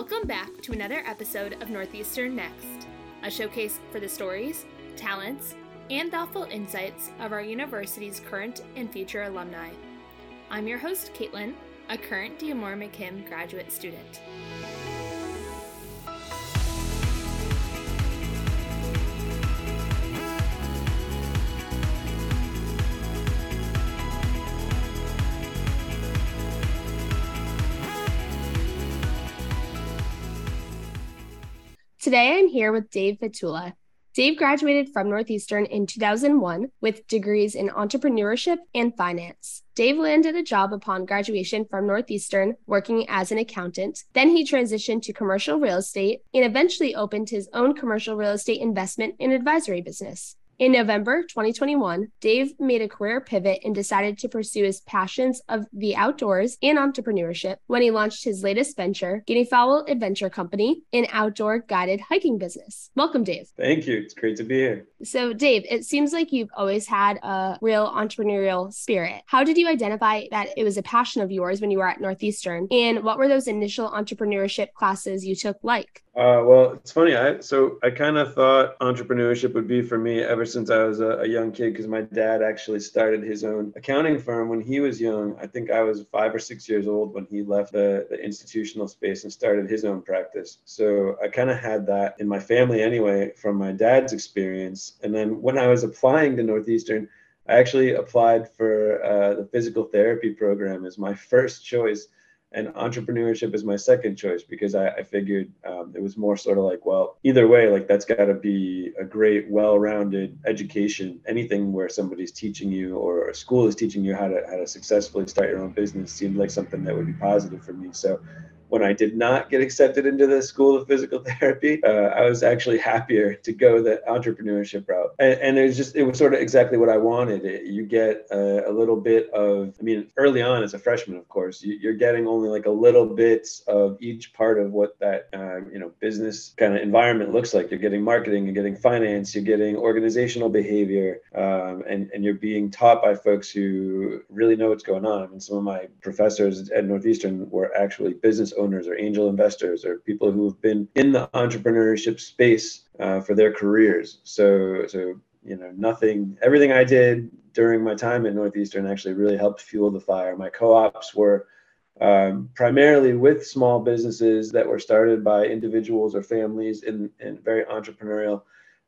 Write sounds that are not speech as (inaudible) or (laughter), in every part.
Welcome back to another episode of Northeastern Next, a showcase for the stories, talents, and thoughtful insights of our university's current and future alumni. I'm your host, Caitlin, a current D'Amore-McKim graduate student. Today I'm here with Dave Fatula. Dave graduated from Northeastern in 2001 with degrees in entrepreneurship and finance. Dave landed a job upon graduation from Northeastern working as an accountant. Then he transitioned to commercial real estate and eventually opened his own commercial real estate investment and advisory business. In November 2021, Dave made a career pivot and decided to pursue his passions of the outdoors and entrepreneurship when he launched his latest venture, Guinea Fowl Adventure Company, an outdoor guided hiking business. Welcome, Dave. Thank you. It's great to be here. So, Dave, it seems like you've always had a real entrepreneurial spirit. How did you identify that it was a passion of yours when you were at Northeastern? And what were those initial entrepreneurship classes you took like? Uh, well, it's funny. I so I kind of thought entrepreneurship would be for me ever since I was a, a young kid because my dad actually started his own accounting firm when he was young. I think I was five or six years old when he left the, the institutional space and started his own practice. So I kind of had that in my family anyway from my dad's experience. And then when I was applying to Northeastern, I actually applied for uh, the physical therapy program as my first choice and entrepreneurship is my second choice because I, I figured um, it was more sort of like, well, either way, like that's got to be a great, well-rounded education. Anything where somebody's teaching you or a school is teaching you how to how to successfully start your own business seemed like something that would be positive for me. So when I did not get accepted into the School of Physical (laughs) Therapy, uh, I was actually happier to go the entrepreneurship route. And, and, it was just, it was sort of exactly what I wanted. It, you get a, a, little bit of, I mean, early on as a freshman, of course, you, are getting only like a little bit of each part of what that, uh, you know, business kind of environment looks like. You're getting marketing, you're getting finance, you're getting organizational behavior, um, and, and you're being taught by folks who really know what's going on. I mean, some of my professors at Northeastern were actually business owners or angel investors or people who have been in the entrepreneurship space uh, for their careers. So, so you know, nothing, everything I did during my time at Northeastern actually really helped fuel the fire. My co-ops were um, primarily with small businesses that were started by individuals or families in, in very entrepreneurial.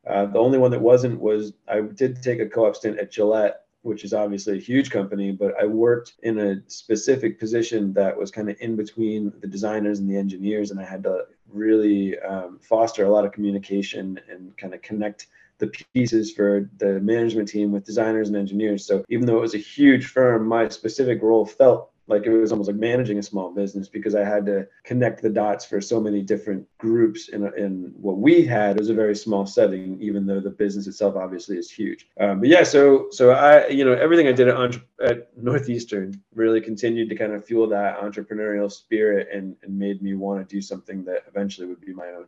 Uh, the only one that wasn't was I did take a co-op stint at Gillette which is obviously a huge company, but I worked in a specific position that was kind of in between the designers and the engineers, and I had to really um, foster a lot of communication and kind of connect the pieces for the management team with designers and engineers. So even though it was a huge firm, my specific role felt like it was almost like managing a small business because I had to connect the dots for so many different groups. In, in what we had was a very small setting, even though the business itself obviously is huge. Um, but yeah, so so I you know everything I did at, at Northeastern really continued to kind of fuel that entrepreneurial spirit and, and made me want to do something that eventually would be my own.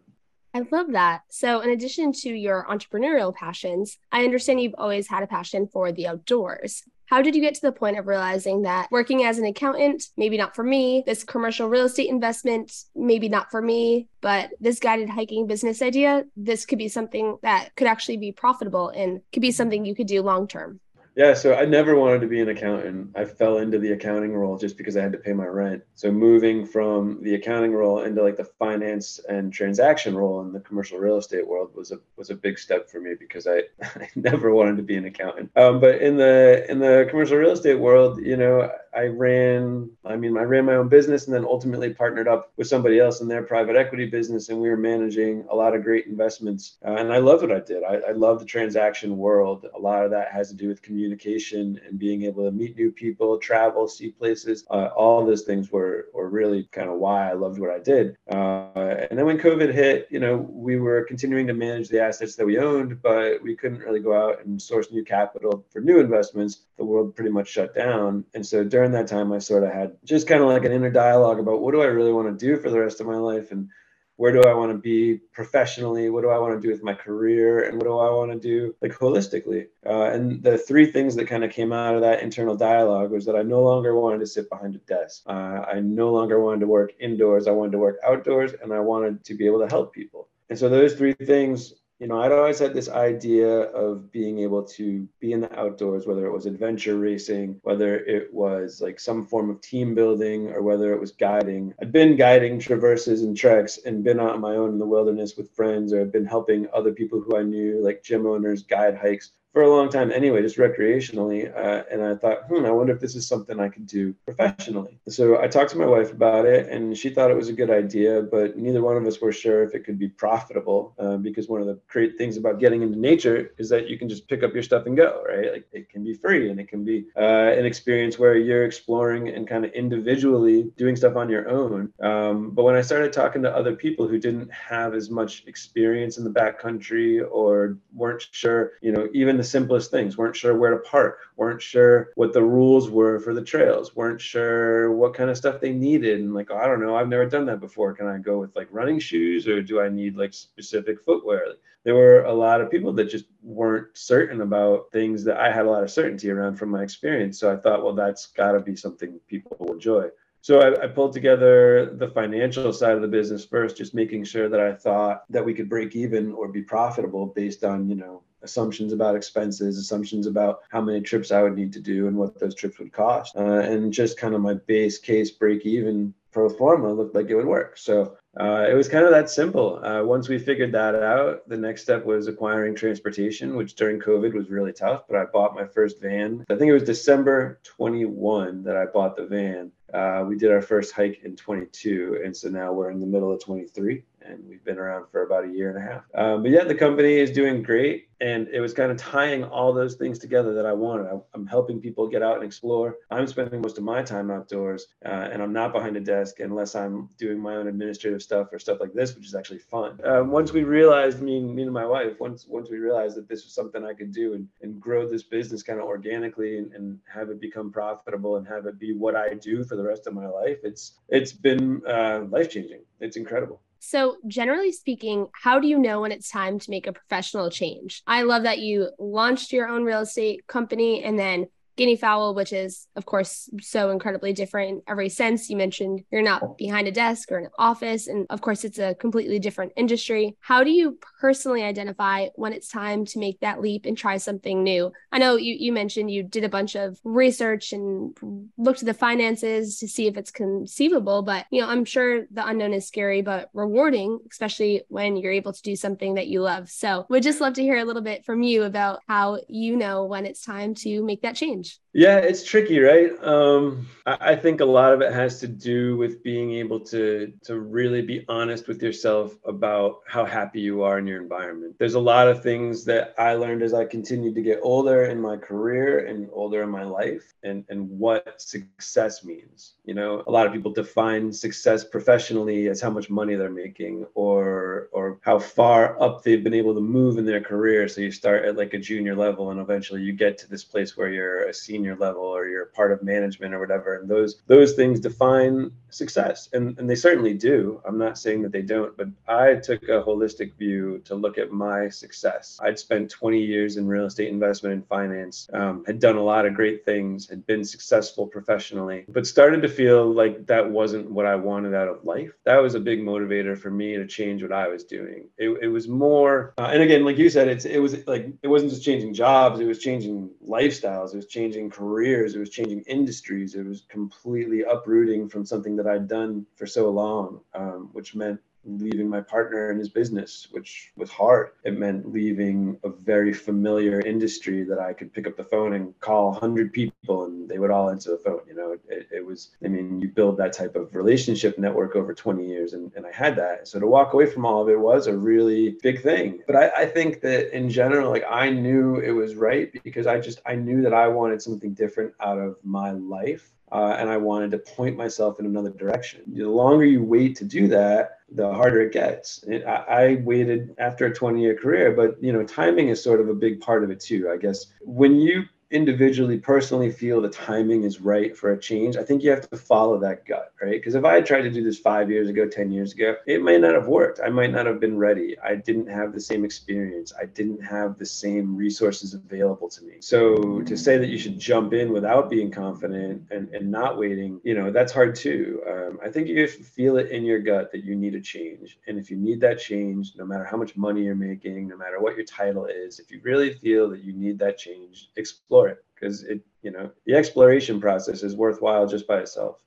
I love that. So, in addition to your entrepreneurial passions, I understand you've always had a passion for the outdoors. How did you get to the point of realizing that working as an accountant, maybe not for me, this commercial real estate investment, maybe not for me, but this guided hiking business idea, this could be something that could actually be profitable and could be something you could do long term? Yeah, so I never wanted to be an accountant. I fell into the accounting role just because I had to pay my rent. So moving from the accounting role into like the finance and transaction role in the commercial real estate world was a was a big step for me because I, (laughs) I never wanted to be an accountant. Um, but in the in the commercial real estate world, you know, I ran, I mean, I ran my own business and then ultimately partnered up with somebody else in their private equity business. And we were managing a lot of great investments. Uh, and I love what I did. I, I love the transaction world. A lot of that has to do with communication and being able to meet new people, travel, see places. Uh, all those things were, were really kind of why I loved what I did. Uh, and then when COVID hit, you know, we were continuing to manage the assets that we owned, but we couldn't really go out and source new capital for new investments. The world pretty much shut down. And so during during that time, I sort of had just kind of like an inner dialogue about what do I really want to do for the rest of my life. And where do I want to be professionally? What do I want to do with my career? And what do I want to do like holistically? Uh, and the three things that kind of came out of that internal dialogue was that I no longer wanted to sit behind a desk. Uh, I no longer wanted to work indoors. I wanted to work outdoors and I wanted to be able to help people. And so those three things you know, I'd always had this idea of being able to be in the outdoors, whether it was adventure racing, whether it was like some form of team building, or whether it was guiding. I'd been guiding traverses and treks and been out on my own in the wilderness with friends, or I'd been helping other people who I knew, like gym owners, guide hikes for a long time anyway, just recreationally. Uh, and I thought, hmm, I wonder if this is something I could do professionally. So I talked to my wife about it, and she thought it was a good idea, but neither one of us were sure if it could be profitable. Uh, because one of the great things about getting into nature is that you can just pick up your stuff and go, right? Like it can be free, and it can be uh, an experience where you're exploring and kind of individually doing stuff on your own. Um, but when I started talking to other people who didn't have as much experience in the backcountry or weren't sure, you know, even the simplest things. Weren't sure where to park. Weren't sure what the rules were for the trails. Weren't sure what kind of stuff they needed. And like oh, i don't know. I've never done that before. Can i go with like running shoes or do i need like specific footwear? There were a lot of people that just weren't certain about things that i had a lot of certainty around from my experience. So i thought well that's got to be something people will enjoy. So I, I, pulled together the financial side of the business first, just making sure that I thought that we could break even or be profitable based on, you know, assumptions about expenses, assumptions about how many trips I would need to do and what those trips would cost. Uh, and just kind of my base case break even pro forma looked like it would work. So uh, it was kind of that simple. Uh, once we figured that out, the next step was acquiring transportation, which during COVID was really tough. But I bought my first van. I think it was December 21 that I bought the van. Uh, we did our first hike in 22, and so now we're in the middle of 23 and we've been around for about a year and a half. Um, but yeah, the company is doing great. And it was kind of tying all those things together that I wanted. I, am helping people get out and explore. I'm spending most of my time outdoors, uh, and I'm not behind a desk unless I'm doing my own administrative stuff or stuff like this, which is actually fun. Um, once we realized, me, me and my wife, once once we realized that this was something I could do and, and grow this business kind of organically and, and have it become profitable and have it be what I do for the rest of my life, it's it's been uh, life changing. It's incredible. So, generally speaking, how do you know when it's time to make a professional change? I love that you launched your own real estate company and then Guinea Fowl, which is, of course, so incredibly different in every sense. You mentioned you're not behind a desk or an office. And of course, it's a completely different industry. How do you personally identify when it's time to make that leap and try something new? I know you, you mentioned you did a bunch of research and looked at the finances to see if it's conceivable, but you know, I'm sure the unknown is scary, but rewarding, especially when you're able to do something that you love. So we'd just love to hear a little bit from you about how you know when it's time to make that change change. Yeah, it's tricky, right? Um, I, I think a lot of it has to do with being able to to really be honest with yourself about how happy you are in your environment. There's a lot of things that I learned as I continued to get older in my career and older in my life, and and what success means. You know, a lot of people define success professionally as how much money they're making, or or how far up they've been able to move in their career. So you start at like a junior level, and eventually you get to this place where you're a senior level or you're part of management or whatever and those those things define success. And, and they certainly do. I'm not saying that they don't but i took a holistic view to look at my success. I'd spent 20 years in real estate investment and finance um, had done a lot of great things had been successful professionally but started to feel like that wasn't what i wanted out of life. That was a big motivator for me to change what i was doing. It, it was more uh, and again like you said it's it was like it wasn't just changing jobs it was changing lifestyles it was changing careers it was changing industries it was completely uprooting from something that I'd done for so long, um, which meant leaving my partner and his business, which was hard. It meant leaving a very familiar industry that I could pick up the phone and call 100 people and they would all answer the phone. You know, it, it was, I mean, you build that type of relationship network over 20 years and, and I had that. So to walk away from all of it was a really big thing. But I, I think that in general, like I knew it was right because I just, I knew that I wanted something different out of my life uh, and I wanted to point myself in another direction. The longer you wait to do that, the harder it gets. It, I, I, waited after a 20 year career, but you know, timing is sort of a big part of it too. I guess when you individually, personally feel the timing is right for a change, I think you have to follow that gut, right? Because if I had tried to do this five years ago, 10 years ago, it might not have worked. I might not have been ready. I didn't have the same experience. I didn't have the same resources available to me. So to say that you should jump in without being confident and, and not waiting, you know, that's hard too. Um, I think you feel it in your gut that you need a change. And if you need that change, no matter how much money you're making, no matter what your title is, if you really feel that you need that change, explore it because it, you know, the exploration process is worthwhile just by itself.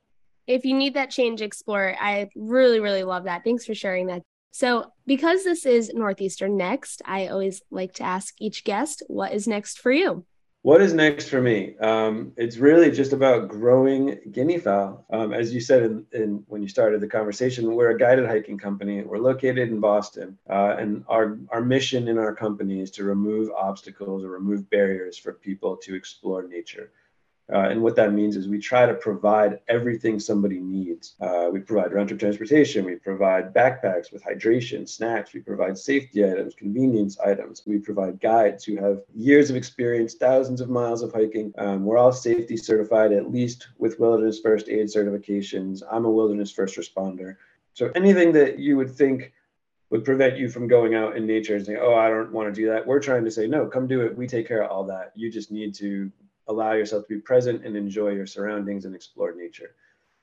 If you need that change, explore. I really, really love that. Thanks for sharing that. So, because this is Northeastern Next, I always like to ask each guest, what is next for you? What is next for me? Um, it's really just about growing guinea fowl. Um, as you said in, in, when you started the conversation, we're a guided hiking company. We're located in Boston, uh, and our our mission in our company is to remove obstacles or remove barriers for people to explore nature. Uh, and what that means is we try to provide everything somebody needs. Uh, we provide rental transportation, we provide backpacks with hydration, snacks, we provide safety items, convenience items, we provide guides who have years of experience, thousands of miles of hiking. Um, we're all safety certified, at least with wilderness first aid certifications. I'm a wilderness first responder. So anything that you would think would prevent you from going out in nature and saying, oh, I don't want to do that. We're trying to say, no, come do it. We take care of all that. You just need to allow yourself to be present and enjoy your surroundings and explore nature.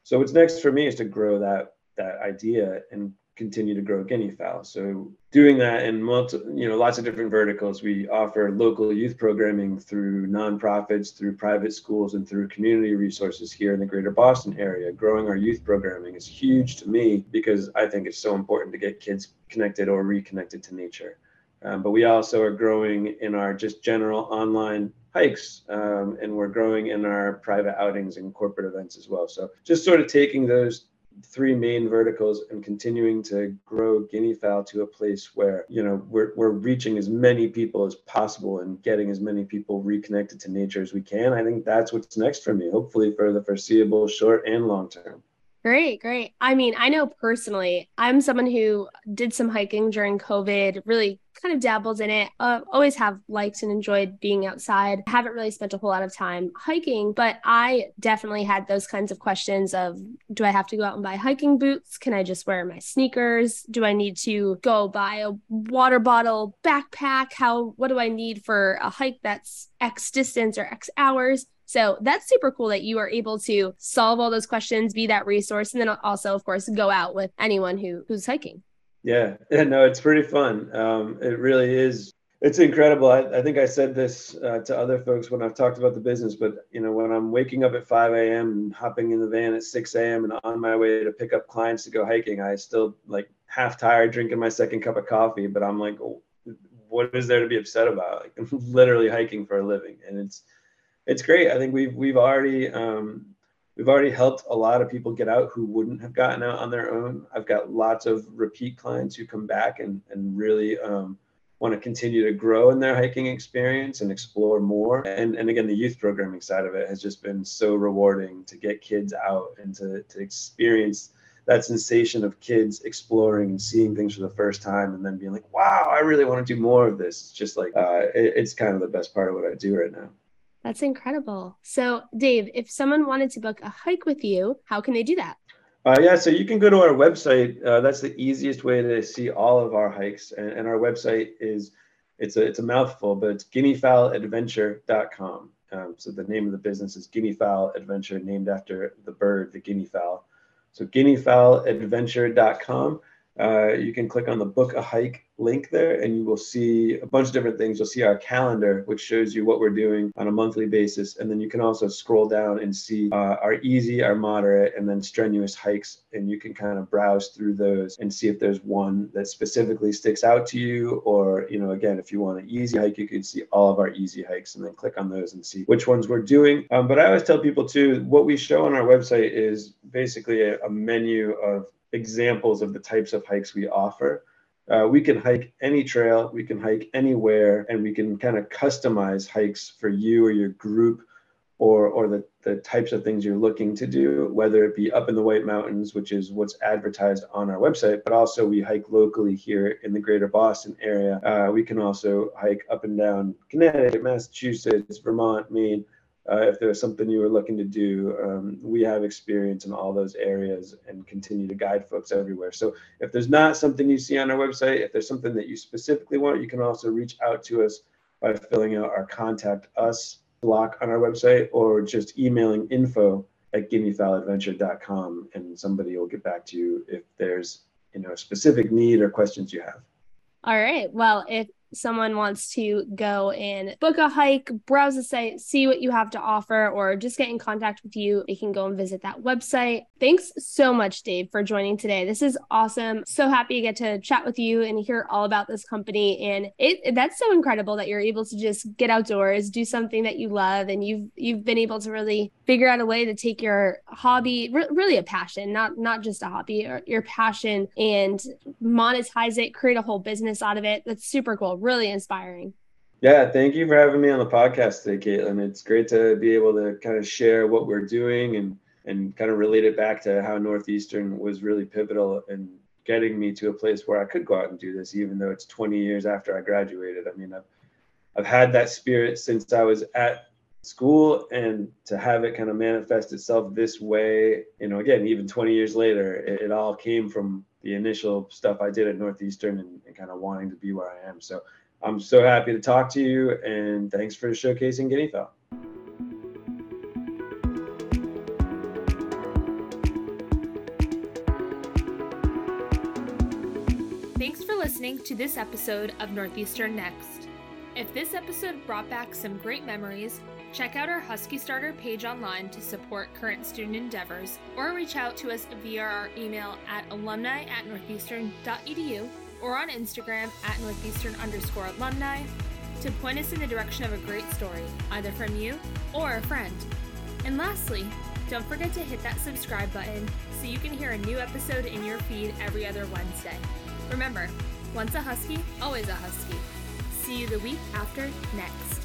So what's next for me is to grow that that idea and continue to grow guinea fowl. So doing that in multi, you know, lots of different verticals. We offer local youth programming through nonprofits, through private schools, and through community resources here in the greater Boston area. Growing our youth programming is huge to me because I think it's so important to get kids connected or reconnected to nature. Um, but we also are growing in our just general online hikes um, and we're growing in our private outings and corporate events as well. So just sort of taking those three main verticals and continuing to grow guinea fowl to a place where you know we're, we're reaching as many people as possible and getting as many people reconnected to nature as we can i think that's what's next for me hopefully for the foreseeable short and long term Great, great. I mean, I know personally, I'm someone who did some hiking during COVID, really kind of dabbled in it. Uh, always have liked and enjoyed being outside. Haven't really spent a whole lot of time hiking, but I definitely had those kinds of questions of do I have to go out and buy hiking boots? Can I just wear my sneakers? Do I need to go buy a water bottle, backpack? How what do I need for a hike that's X distance or X hours? So that's super cool that you are able to solve all those questions, be that resource, and then also, of course, go out with anyone who who's hiking. Yeah, yeah, no, it's pretty fun. Um, it really is. It's incredible. I, I think I said this uh, to other folks when I've talked about the business, but you know, when I'm waking up at 5 a.m. and hopping in the van at 6 a.m. and on my way to pick up clients to go hiking, I still like half tired, drinking my second cup of coffee, but I'm like, oh, what is there to be upset about? Like, I'm (laughs) literally hiking for a living, and it's it's great. I think we've we've already um, we've already helped a lot of people get out who wouldn't have gotten out on their own. I've got lots of repeat clients who come back and and really um, want to continue to grow in their hiking experience and explore more. And and again, the youth programming side of it has just been so rewarding to get kids out and to to experience that sensation of kids exploring and seeing things for the first time and then being like wow i really want to do more of this it's just like uh, it, it's kind of the best part of what i do right now that's incredible. So, Dave, if someone wanted to book a hike with you, how can they do that? Uh, yeah, so you can go to our website. Uh, that's the easiest way to see all of our hikes. And, and, our website is it's a it's a mouthful, but it's guineafowladventure.com. Um, so the name of the business is Guinea Fowl Adventure, named after the bird, the guinea fowl. So guineafowladventure.com. Uh, you can click on the book a hike link there and you will see a bunch of different things. You'll see our calendar, which shows you what we're doing on a monthly basis. And then you can also scroll down and see uh, our easy, our moderate, and then strenuous hikes. And you can kind of browse through those and see if there's one that specifically sticks out to you. Or, you know, again, if you want an easy hike, you can see all of our easy hikes and then click on those and see which ones we're doing. Um, but I always tell people too, what we show on our website is basically a, a menu of examples of the types of hikes we offer. Uh, we can hike any trail, we can hike anywhere, and we can kind of customize hikes for you or your group or or the, the types of things you're looking to do, whether it be up in the White Mountains, which is what's advertised on our website, but also we hike locally here in the greater Boston area. Uh, we can also hike up and down Connecticut, Massachusetts, Vermont, Maine. Uh, if there's something you were looking to do, um, we have experience in all those areas and continue to guide folks everywhere. So if there's not something you see on our website, if there's something that you specifically want, you can also reach out to us by filling out our contact us block on our website or just emailing info at guineafowladventure.com and somebody will get back to you if there's you know a specific need or questions you have. All right. Well, if someone wants to go and book a hike, browse the site, see what you have to offer, or just get in contact with you, they can go and visit that website. Thanks so much, Dave, for joining today. This is awesome. So happy to get to chat with you and hear all about this company. And it that's so incredible that you're able to just get outdoors, do something that you love, and you've you've been able to really figure out a way to take your hobby, re- really a passion, not not just a hobby, or your passion, and monetize it, create a whole business out of it. That's super cool really inspiring. Yeah, thank you for having me on the podcast today, Caitlin. It's great to be able to kind of share what we're doing and and kind of relate it back to how Northeastern was really pivotal in getting me to a place where I could go out and do this, even though it's 20 years after I graduated. I mean, I've I've had that spirit since I was at school and to have it kind of manifest itself this way, you know, again, even 20 years later, it, it all came from the initial stuff I did at Northeastern and, and, kind of wanting to be where I am. So I'm so happy to talk to you and thanks for showcasing Guinea Fowl. Thanks for listening to this episode of Northeastern Next. If this episode brought back some great memories, Check out our Husky Starter page online to support current student endeavors, or reach out to us via our email at alumni at northeastern.edu or on Instagram at northeastern underscore alumni to point us in the direction of a great story, either from you or a friend. And lastly, don't forget to hit that subscribe button so you can hear a new episode in your feed every other Wednesday. Remember, once a Husky, always a Husky. See you the week after next.